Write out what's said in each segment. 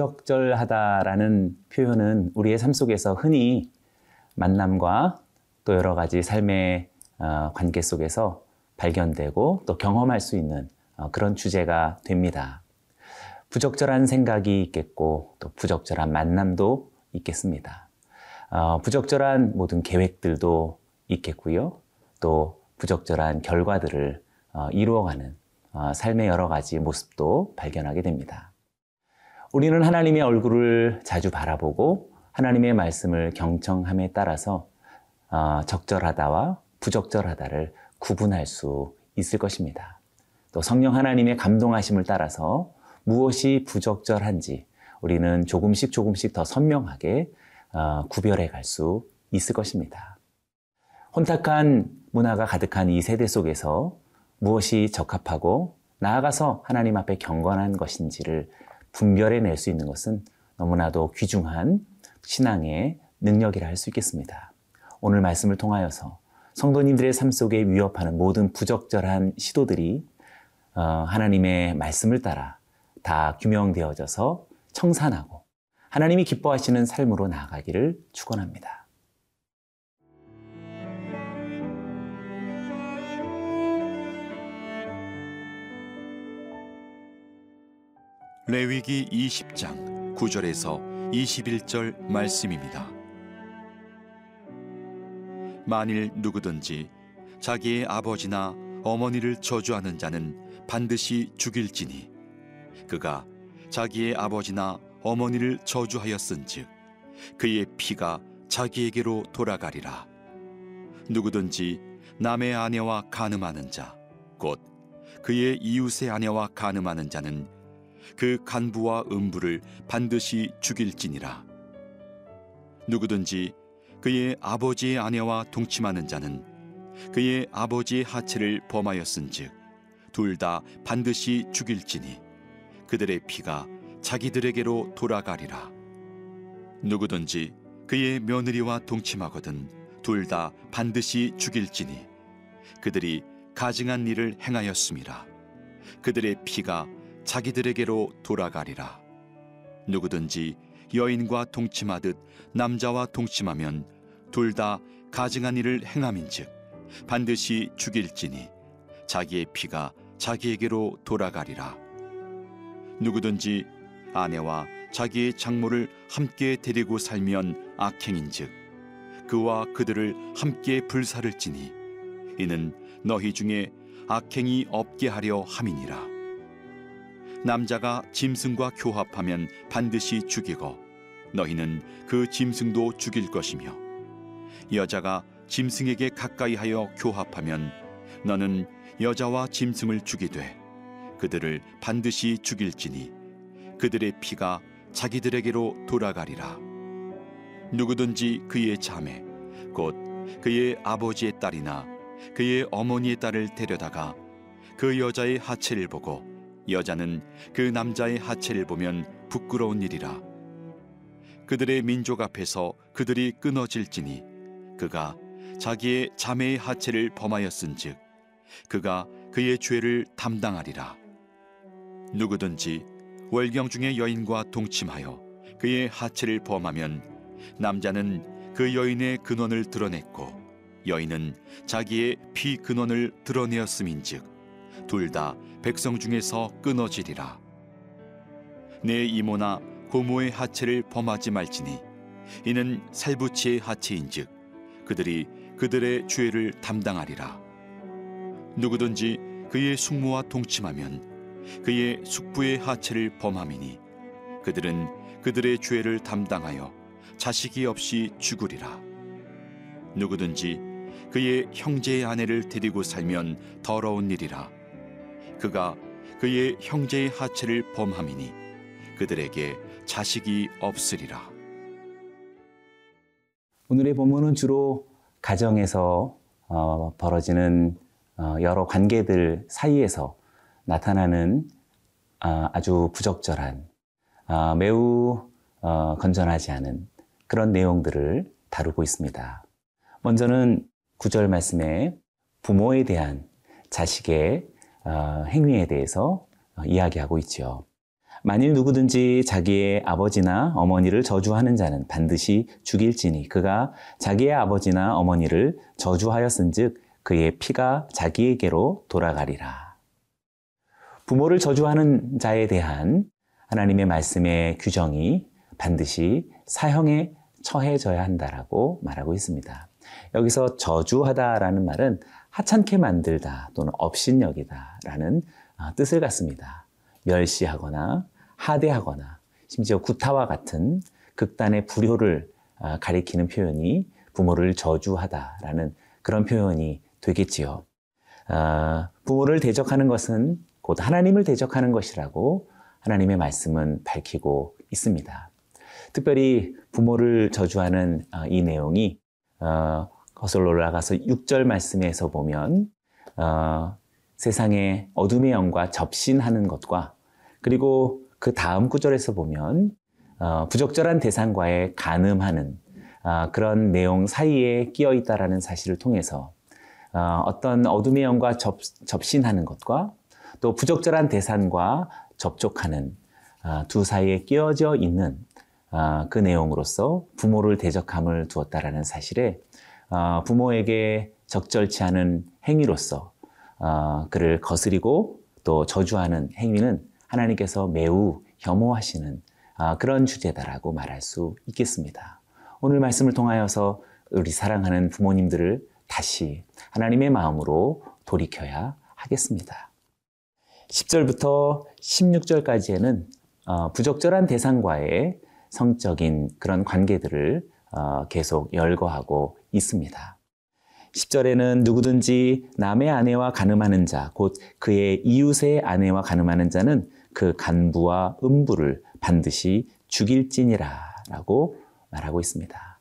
부적절하다라는 표현은 우리의 삶 속에서 흔히 만남과 또 여러 가지 삶의 어, 관계 속에서 발견되고 또 경험할 수 있는 어, 그런 주제가 됩니다. 부적절한 생각이 있겠고 또 부적절한 만남도 있겠습니다. 어, 부적절한 모든 계획들도 있겠고요. 또 부적절한 결과들을 이루어가는 삶의 여러 가지 모습도 발견하게 됩니다. 우리는 하나님의 얼굴을 자주 바라보고 하나님의 말씀을 경청함에 따라서 적절하다와 부적절하다를 구분할 수 있을 것입니다. 또 성령 하나님의 감동하심을 따라서 무엇이 부적절한지 우리는 조금씩 조금씩 더 선명하게 어, 구별해 갈 수 있을 것입니다. 혼탁한 문화가 가득한 이 세대 속에서 무엇이 적합하고 나아가서 하나님 앞에 경건한 것인지를 분별해 낼 수 있는 것은 너무나도 귀중한 신앙의 능력이라 할 수 있겠습니다. 오늘 말씀을 통하여서 성도님들의 삶 속에 위협하는 모든 부적절한 시도들이 어, 하나님의 말씀을 따라 다 규명되어져서 청산하고 하나님이 기뻐하시는 삶으로 나아가기를 축원합니다. 레위기 20장 9절에서 21절 말씀입니다. 만일 누구든지 자기의 아버지나 어머니를 저주하는 자는 반드시 죽일지니 그가 자기의 아버지나 어머니를 저주하였은즉 그의 피가 자기에게로 돌아가리라 누구든지 남의 아내와 간음하는 자 곧 그의 이웃의 아내와 간음하는 자는 그 간부와 음부를 반드시 죽일지니라. 누구든지 그의 아버지의 아내와 동침하는 자는 그의 아버지의 하체를 범하였은즉 둘 다 반드시 죽일지니 그들의 피가 자기들에게로 돌아가리라. 누구든지 그의 며느리와 동침하거든 둘 다 반드시 죽일지니 그들이 가증한 일을 행하였음이라 그들의 피가 자기들에게로 돌아가리라. 누구든지 여인과 동침하듯 남자와 동침하면 둘 다 가증한 일을 행함인즉 반드시 죽일지니 자기의 피가 자기에게로 돌아가리라. 누구든지 아내와 자기의 장모를 함께 데리고 살면 악행인즉 그와 그들을 함께 불사를 지니 이는 너희 중에 악행이 없게 하려 함이니라 남자가 짐승과 교합하면 반드시 죽이고 너희는 그 짐승도 죽일 것이며 여자가 짐승에게 가까이 하여 교합하면 너는 여자와 짐승을 죽이되 그들을 반드시 죽일지니 그들의 피가 자기들에게로 돌아가리라. 누구든지 그의 자매 곧 그의 아버지의 딸이나 그의 어머니의 딸을 데려다가 그 여자의 하체를 보고 여자는 그 남자의 하체를 보면 부끄러운 일이라. 그들의 민족 앞에서 그들이 끊어질지니 그가 자기의 자매의 하체를 범하였은즉 그가 그의 죄를 담당하리라. 누구든지 월경 중의 여인과 동침하여 그의 하체를 범하면 남자는 그 여인의 근원을 드러냈고 여인은 자기의 피 근원을 드러내었음인즉 둘 다 백성 중에서 끊어지리라. 내 이모나 고모의 하체를 범하지 말지니 이는 살부치의 하체인즉 그들이 그들의 죄를 담당하리라. 누구든지 그의 숙모와 동침하면 그의 숙부의 하체를 범함이니 그들은 그들의 죄를 담당하여 자식이 없이 죽으리라. 누구든지 그의 형제의 아내를 데리고 살면 더러운 일이라 그가 그의 형제의 하체를 범함이니 그들에게 자식이 없으리라 오늘의 본문은 주로 가정에서 어, 벌어지는 어, 여러 관계들 사이에서 나타나는 어, 아주 부적절한 어, 매우 어, 건전하지 않은 그런 내용들을 다루고 있습니다. 먼저는 구절 말씀에 부모에 대한 자식의 어, 행위에 대해서 어, 이야기하고 있죠. 만일 누구든지 자기의 아버지나 어머니를 저주하는 자는 반드시 죽일지니 그가 자기의 아버지나 어머니를 저주하였은즉 그의 피가 자기에게로 돌아가리라. 부모를 저주하는 자에 대한 하나님의 말씀의 규정이 반드시 사형에 처해져야 한다라고 말하고 있습니다. 여기서 저주하다라는 말은 하찮게 만들다 또는 업신여기다라는 아, 뜻을 갖습니다. 멸시하거나 하대하거나 심지어 구타와 같은 극단의 불효를 아, 가리키는 표현이 부모를 저주하다라는 그런 표현이 되겠지요. 아, 부모를 대적하는 것은 곧 하나님을 대적하는 것이라고 하나님의 말씀은 밝히고 있습니다. 특별히 부모를 저주하는 이 내용이 어, 거슬러 올라가서 6절 말씀에서 보면 어, 세상의 어둠의 영과 접신하는 것과 그리고 그 다음 구절에서 보면 어, 부적절한 대상과의 간음하는 어, 그런 내용 사이에 끼어 있다라는 사실을 통해서 어, 어떤 어둠의 영과 접, 접신하는 것과 또 부적절한 대상과 접촉하는 어, 두 사이에 끼어져 있는 어, 그 내용으로서 부모를 대적함을 두었다라는 사실에 어, 부모에게 적절치 않은 행위로서 어, 그를 거스리고 또 저주하는 행위는 하나님께서 매우 혐오하시는 그런 주제다라고 말할 수 있겠습니다. 오늘 말씀을 통하여서 우리 사랑하는 부모님들을 다시 하나님의 마음으로 돌이켜야 하겠습니다. 10절부터 16절까지에는 부적절한 대상과의 성적인 그런 관계들을 어, 계속 열거하고 있습니다. 10절에는 누구든지 남의 아내와 가늠하는 자, 곧 그의 이웃의 아내와 가늠하는 자는 그 간부와 음부를 반드시 죽일지니라 라고 말하고 있습니다.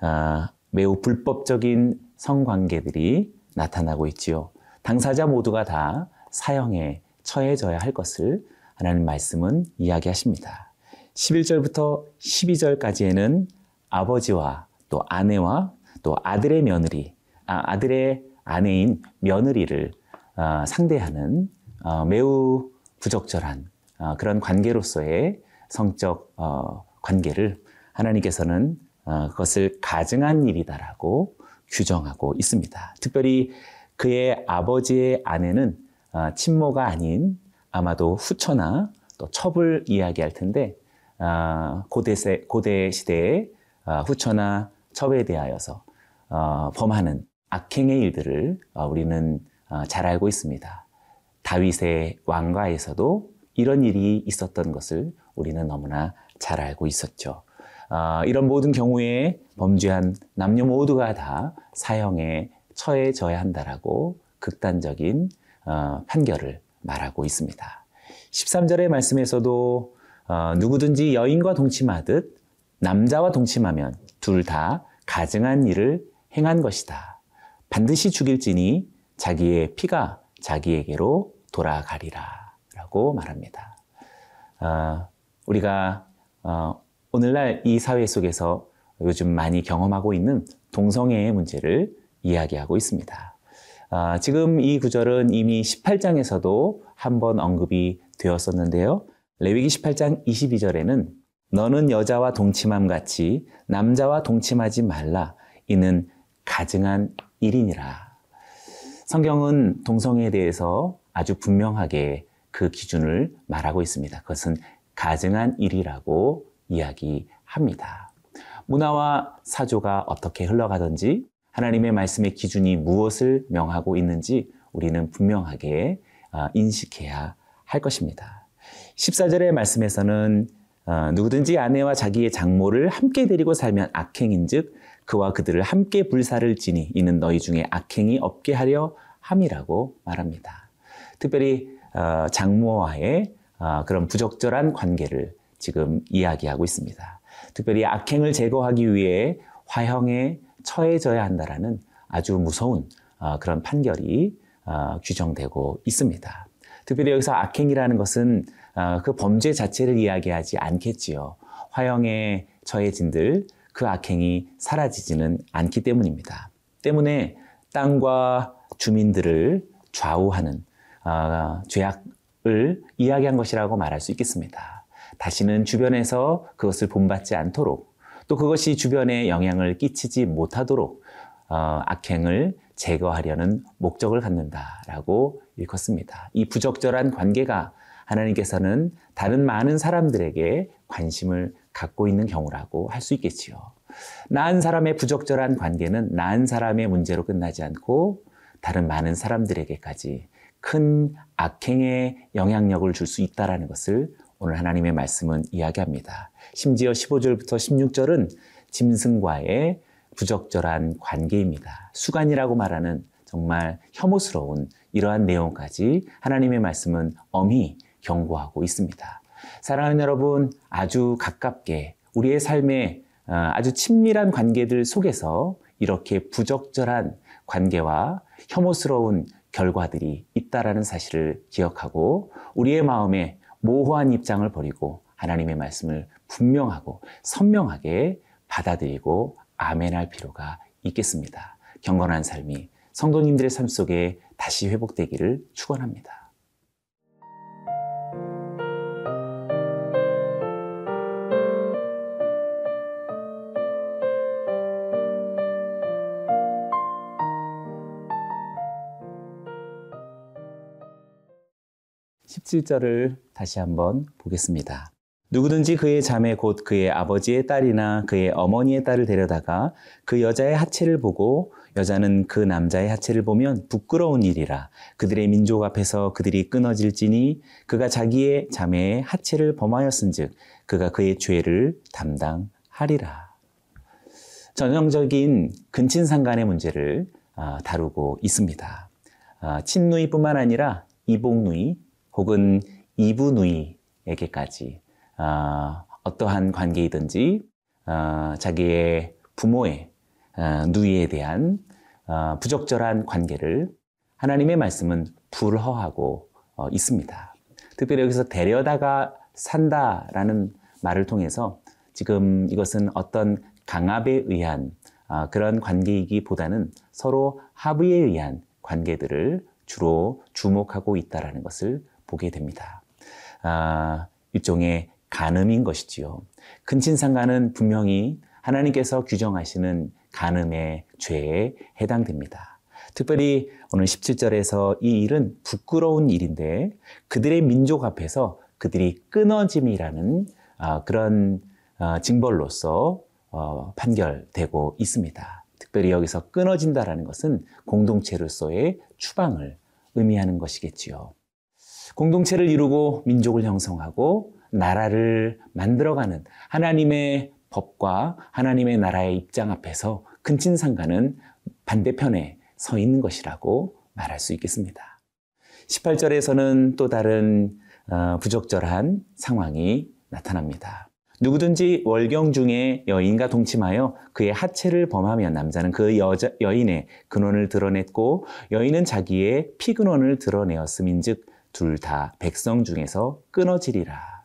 아, 매우 불법적인 성관계들이 나타나고 있지요. 당사자 모두가 다 사형에 처해져야 할 것을 하나님 말씀은 이야기하십니다. 11절부터 12절까지에는 아버지와 또 아내와 또 아들의 며느리, 아, 들의 아내인 며느리를 어, 상대하는 어, 매우 부적절한 어, 그런 관계로서의 성적 어, 관계를 하나님께서는 어, 그것을 가증한 일이다라고 규정하고 있습니다. 특별히 그의 아버지의 아내는 어, 친모가 아닌 아마도 후처나 또 첩을 이야기할 텐데 아, 고대, 고대 시대의 아, 후처나 첩에 대하여서 어, 범하는 악행의 일들을 어, 우리는 어, 잘 알고 있습니다. 다윗의 왕가에서도 이런 일이 있었던 것을 우리는 너무나 잘 알고 있었죠. 이런 모든 경우에 범죄한 남녀 모두가 다 사형에 처해져야 한다라고 극단적인 판결을 말하고 있습니다. 13절의 말씀에서도 어, 누구든지 여인과 동침하듯 남자와 동침하면 둘 다 가증한 일을 행한 것이다. 반드시 죽일지니 자기의 피가 자기에게로 돌아가리라. 라고 말합니다. 어, 우리가 어, 오늘날 이 사회 속에서 요즘 많이 경험하고 있는 동성애의 문제를 이야기하고 있습니다. 어, 지금 이 구절은 이미 18장에서도 한번 언급이 되었었는데요. 레위기 18장 22절에는 너는 여자와 동침함 같이 남자와 동침하지 말라. 이는 가증한 일이니라. 성경은 동성애에 대해서 아주 분명하게 그 기준을 말하고 있습니다. 그것은 가증한 일이라고 이야기합니다. 문화와 사조가 어떻게 흘러가든지 하나님의 말씀의 기준이 무엇을 명하고 있는지 우리는 분명하게 아, 인식해야 할 것입니다. 14절의 말씀에서는 어, 누구든지 아내와 자기의 장모를 함께 데리고 살면 악행인즉 그와 그들을 함께 불사를 지니 이는 너희 중에 악행이 없게 하려 함이라고 말합니다. 특별히 어, 장모와의 어, 그런 부적절한 관계를 지금 이야기하고 있습니다. 특별히 악행을 제거하기 위해 화형에 처해져야 한다라는 아주 무서운 어, 그런 판결이 어, 규정되고 있습니다. 특별히 여기서 악행이라는 것은 어, 그 범죄 자체를 이야기하지 않겠지요. 화형에 처해진들 그 악행이 사라지지는 않기 때문입니다. 때문에 땅과 주민들을 좌우하는 어, 죄악 을 이야기한 것이라고 말할 수 있겠습니다. 다시는 주변에서 그것을 본받지 않도록 또 그것이 주변에 영향을 끼치지 못하도록 어, 악행을 제거하려는 목적을 갖는다라고 일컫습니다. 이 부적절한 관계가 하나님께서는 다른 많은 사람들에게 관심을 갖고 있는 경우라고 할 수 있겠지요. 나은 사람의 부적절한 관계는 나은 사람의 문제로 끝나지 않고 다른 많은 사람들에게까지 큰 악행의 영향력을 줄 수 있다라는 것을 오늘 하나님의 말씀은 이야기합니다. 심지어 15절부터 16절은 짐승과의 부적절한 관계입니다. 수간이라고 말하는 정말 혐오스러운 이러한 내용까지 하나님의 말씀은 엄히 경고하고 있습니다. 사랑하는 여러분, 아주 가깝게 우리의 삶에 어, 아주 친밀한 관계들 속에서 이렇게 부적절한 관계와 혐오스러운 결과들이 있다라는 사실을 기억하고 우리의 마음에 모호한 입장을 버리고 하나님의 말씀을 분명하고 선명하게 받아들이고 아멘할 필요가 있겠습니다. 경건한 삶이 성도님들의 삶 속에 다시 회복되기를 축원합니다. 17절을 다시 한번 보겠습니다. 누구든지 그의 자매 곧 그의 아버지의 딸이나 그의 어머니의 딸을 데려다가 그 여자의 하체를 보고 여자는 그 남자의 하체를 보면 부끄러운 일이라 그들의 민족 앞에서 그들이 끊어질지니 그가 자기의 자매의 하체를 범하였은즉 그가 그의 죄를 담당하리라. 전형적인 근친상간의 문제를 아, 다루고 있습니다. 아, 친누이뿐만 아니라 이복누이 혹은 이부누이에게까지 어, 어떠한 관계이든지 어, 자기의 부모의 어, 누이에 대한 어, 부적절한 관계를 하나님의 말씀은 불허하고 어, 있습니다. 특별히 여기서 데려다가 산다라는 말을 통해서 지금 이것은 어떤 강압에 의한 어, 그런 관계이기보다는 서로 합의에 의한 관계들을 주로 주목하고 있다라는 것을 보게 됩니다. 아, 일종의 간음인 것이지요. 근친상간은 분명히 하나님께서 규정하시는 간음의 죄에 해당됩니다. 특별히 오늘 17절에서 이 일은 부끄러운 일인데 그들의 민족 앞에서 그들이 끊어짐이라는 아, 그런 아, 징벌로서 어, 판결되고 있습니다. 특별히 여기서 끊어진다라는 것은 공동체로서의 추방을 의미하는 것이겠지요. 공동체를 이루고 민족을 형성하고 나라를 만들어가는 하나님의 법과 하나님의 나라의 입장 앞에서 근친상간은 반대편에 서 있는 것이라고 말할 수 있겠습니다. 18절에서는 또 다른 어, 부적절한 상황이 나타납니다. 누구든지 월경 중에 여인과 동침하여 그의 하체를 범하면 남자는 그 여자, 여인의 근원을 드러냈고 여인은 자기의 피근원을 드러내었음인즉 둘 다 백성 중에서 끊어지리라.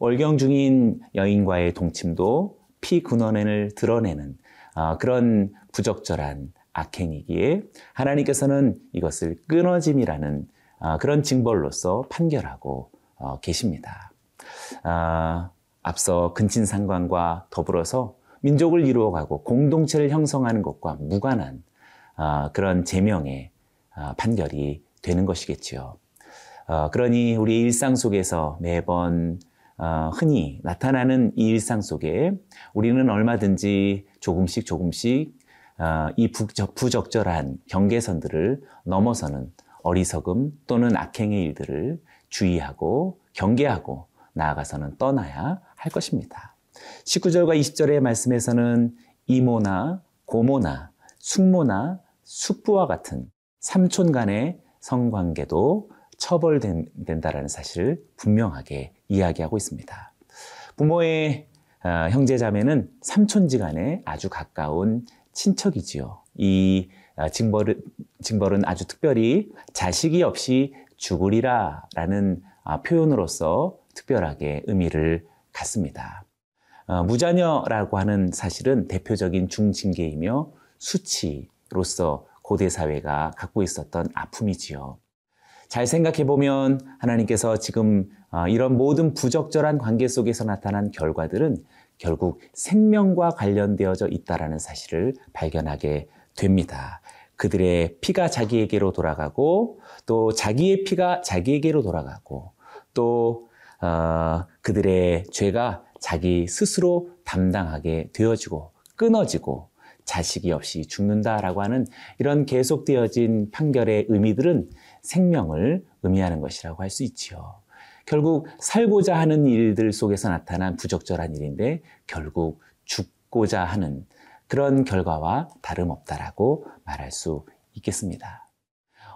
월경 중인 여인과의 동침도 피근원을 드러내는 어, 그런 부적절한 악행이기에 하나님께서는 이것을 끊어짐이라는 어, 그런 징벌로서 판결하고 어, 계십니다. 앞서 근친상관과 더불어서 민족을 이루어가고 공동체를 형성하는 것과 무관한 그런 제명의 판결이 되는 것이겠지요. 어, 그러니 우리 일상 속에서 매번 어, 흔히 나타나는 이 일상 속에 우리는 얼마든지 조금씩 조금씩 어, 이 부적, 부적절한 경계선들을 넘어서는 어리석음 또는 악행의 일들을 주의하고 경계하고 나아가서는 떠나야 할 것입니다. 19절과 20절의 말씀에서는 이모나 고모나 숙모나 숙부와 같은 삼촌 간의 성관계도 처벌된다라는 사실을 분명하게 이야기하고 있습니다. 부모의 어, 형제자매는 삼촌지간에 아주 가까운 친척이지요. 이 어, 징벌은, 징벌은 아주 특별히 자식이 없이 죽으리라라는 어, 표현으로서 특별하게 의미를 갖습니다. 무자녀라고 하는 사실은 대표적인 중징계이며 수치로서 고대 사회가 갖고 있었던 아픔이지요. 잘 생각해 보면 하나님께서 지금 어, 이런 모든 부적절한 관계 속에서 나타난 결과들은 결국 생명과 관련되어져 있다라는 사실을 발견하게 됩니다. 그들의 피가 자기에게로 돌아가고 또 자기의 피가 자기에게로 돌아가고 또 어, 그들의 죄가 자기 스스로 담당하게 되어지고 끊어지고 자식이 없이 죽는다라고 하는 이런 계속되어진 판결의 의미들은 생명을 의미하는 것이라고 할 수 있지요. 결국 살고자 하는 일들 속에서 나타난 부적절한 일인데 결국 죽고자 하는 그런 결과와 다름없다라고 말할 수 있겠습니다.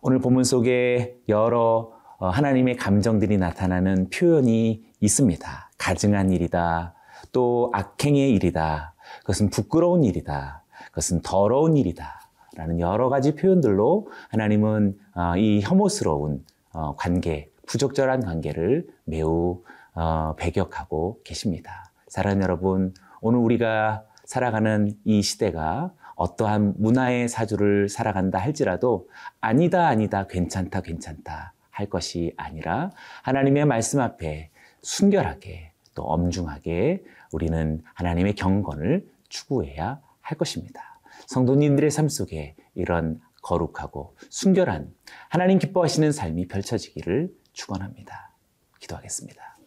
오늘 본문 속에 여러 어, 하나님의 감정들이 나타나는 표현이 있습니다. 가증한 일이다. 또 악행의 일이다. 그것은 부끄러운 일이다. 그것은 더러운 일이다. 라는 여러 가지 표현들로 하나님은 어, 이 혐오스러운 어, 관계, 부적절한 관계를 매우 어, 배격하고 계십니다. 사랑하는 여러분, 오늘 우리가 살아가는 이 시대가 어떠한 문화의 사주를 살아간다 할지라도 아니다, 아니다, 괜찮다, 괜찮다 할 것이 아니라 하나님의 말씀 앞에 순결하게 또 엄중하게 우리는 하나님의 경건을 추구해야 할 것입니다. 성도님들의 삶 속에 이런 거룩하고 순결한 하나님 기뻐하시는 삶이 펼쳐지기를 축원합니다. 기도하겠습니다.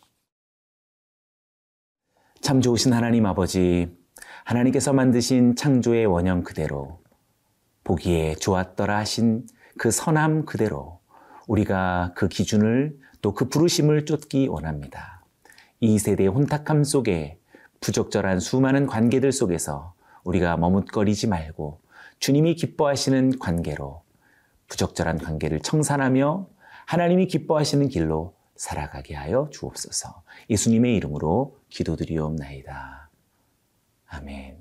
참 좋으신 하나님 아버지, 하나님께서 만드신 창조의 원형 그대로 보기에 좋았더라 하신 그 선함 그대로 우리가 그 기준을 또 그 부르심을 쫓기 원합니다. 이 세대의 혼탁함 속에 부적절한 수많은 관계들 속에서 우리가 머뭇거리지 말고 주님이 기뻐하시는 관계로 부적절한 관계를 청산하며 하나님이 기뻐하시는 길로 살아가게 하여 주옵소서. 예수님의 이름으로 기도드리옵나이다. 아멘.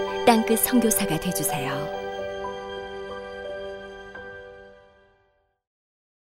땅끝 성교사가 되주세요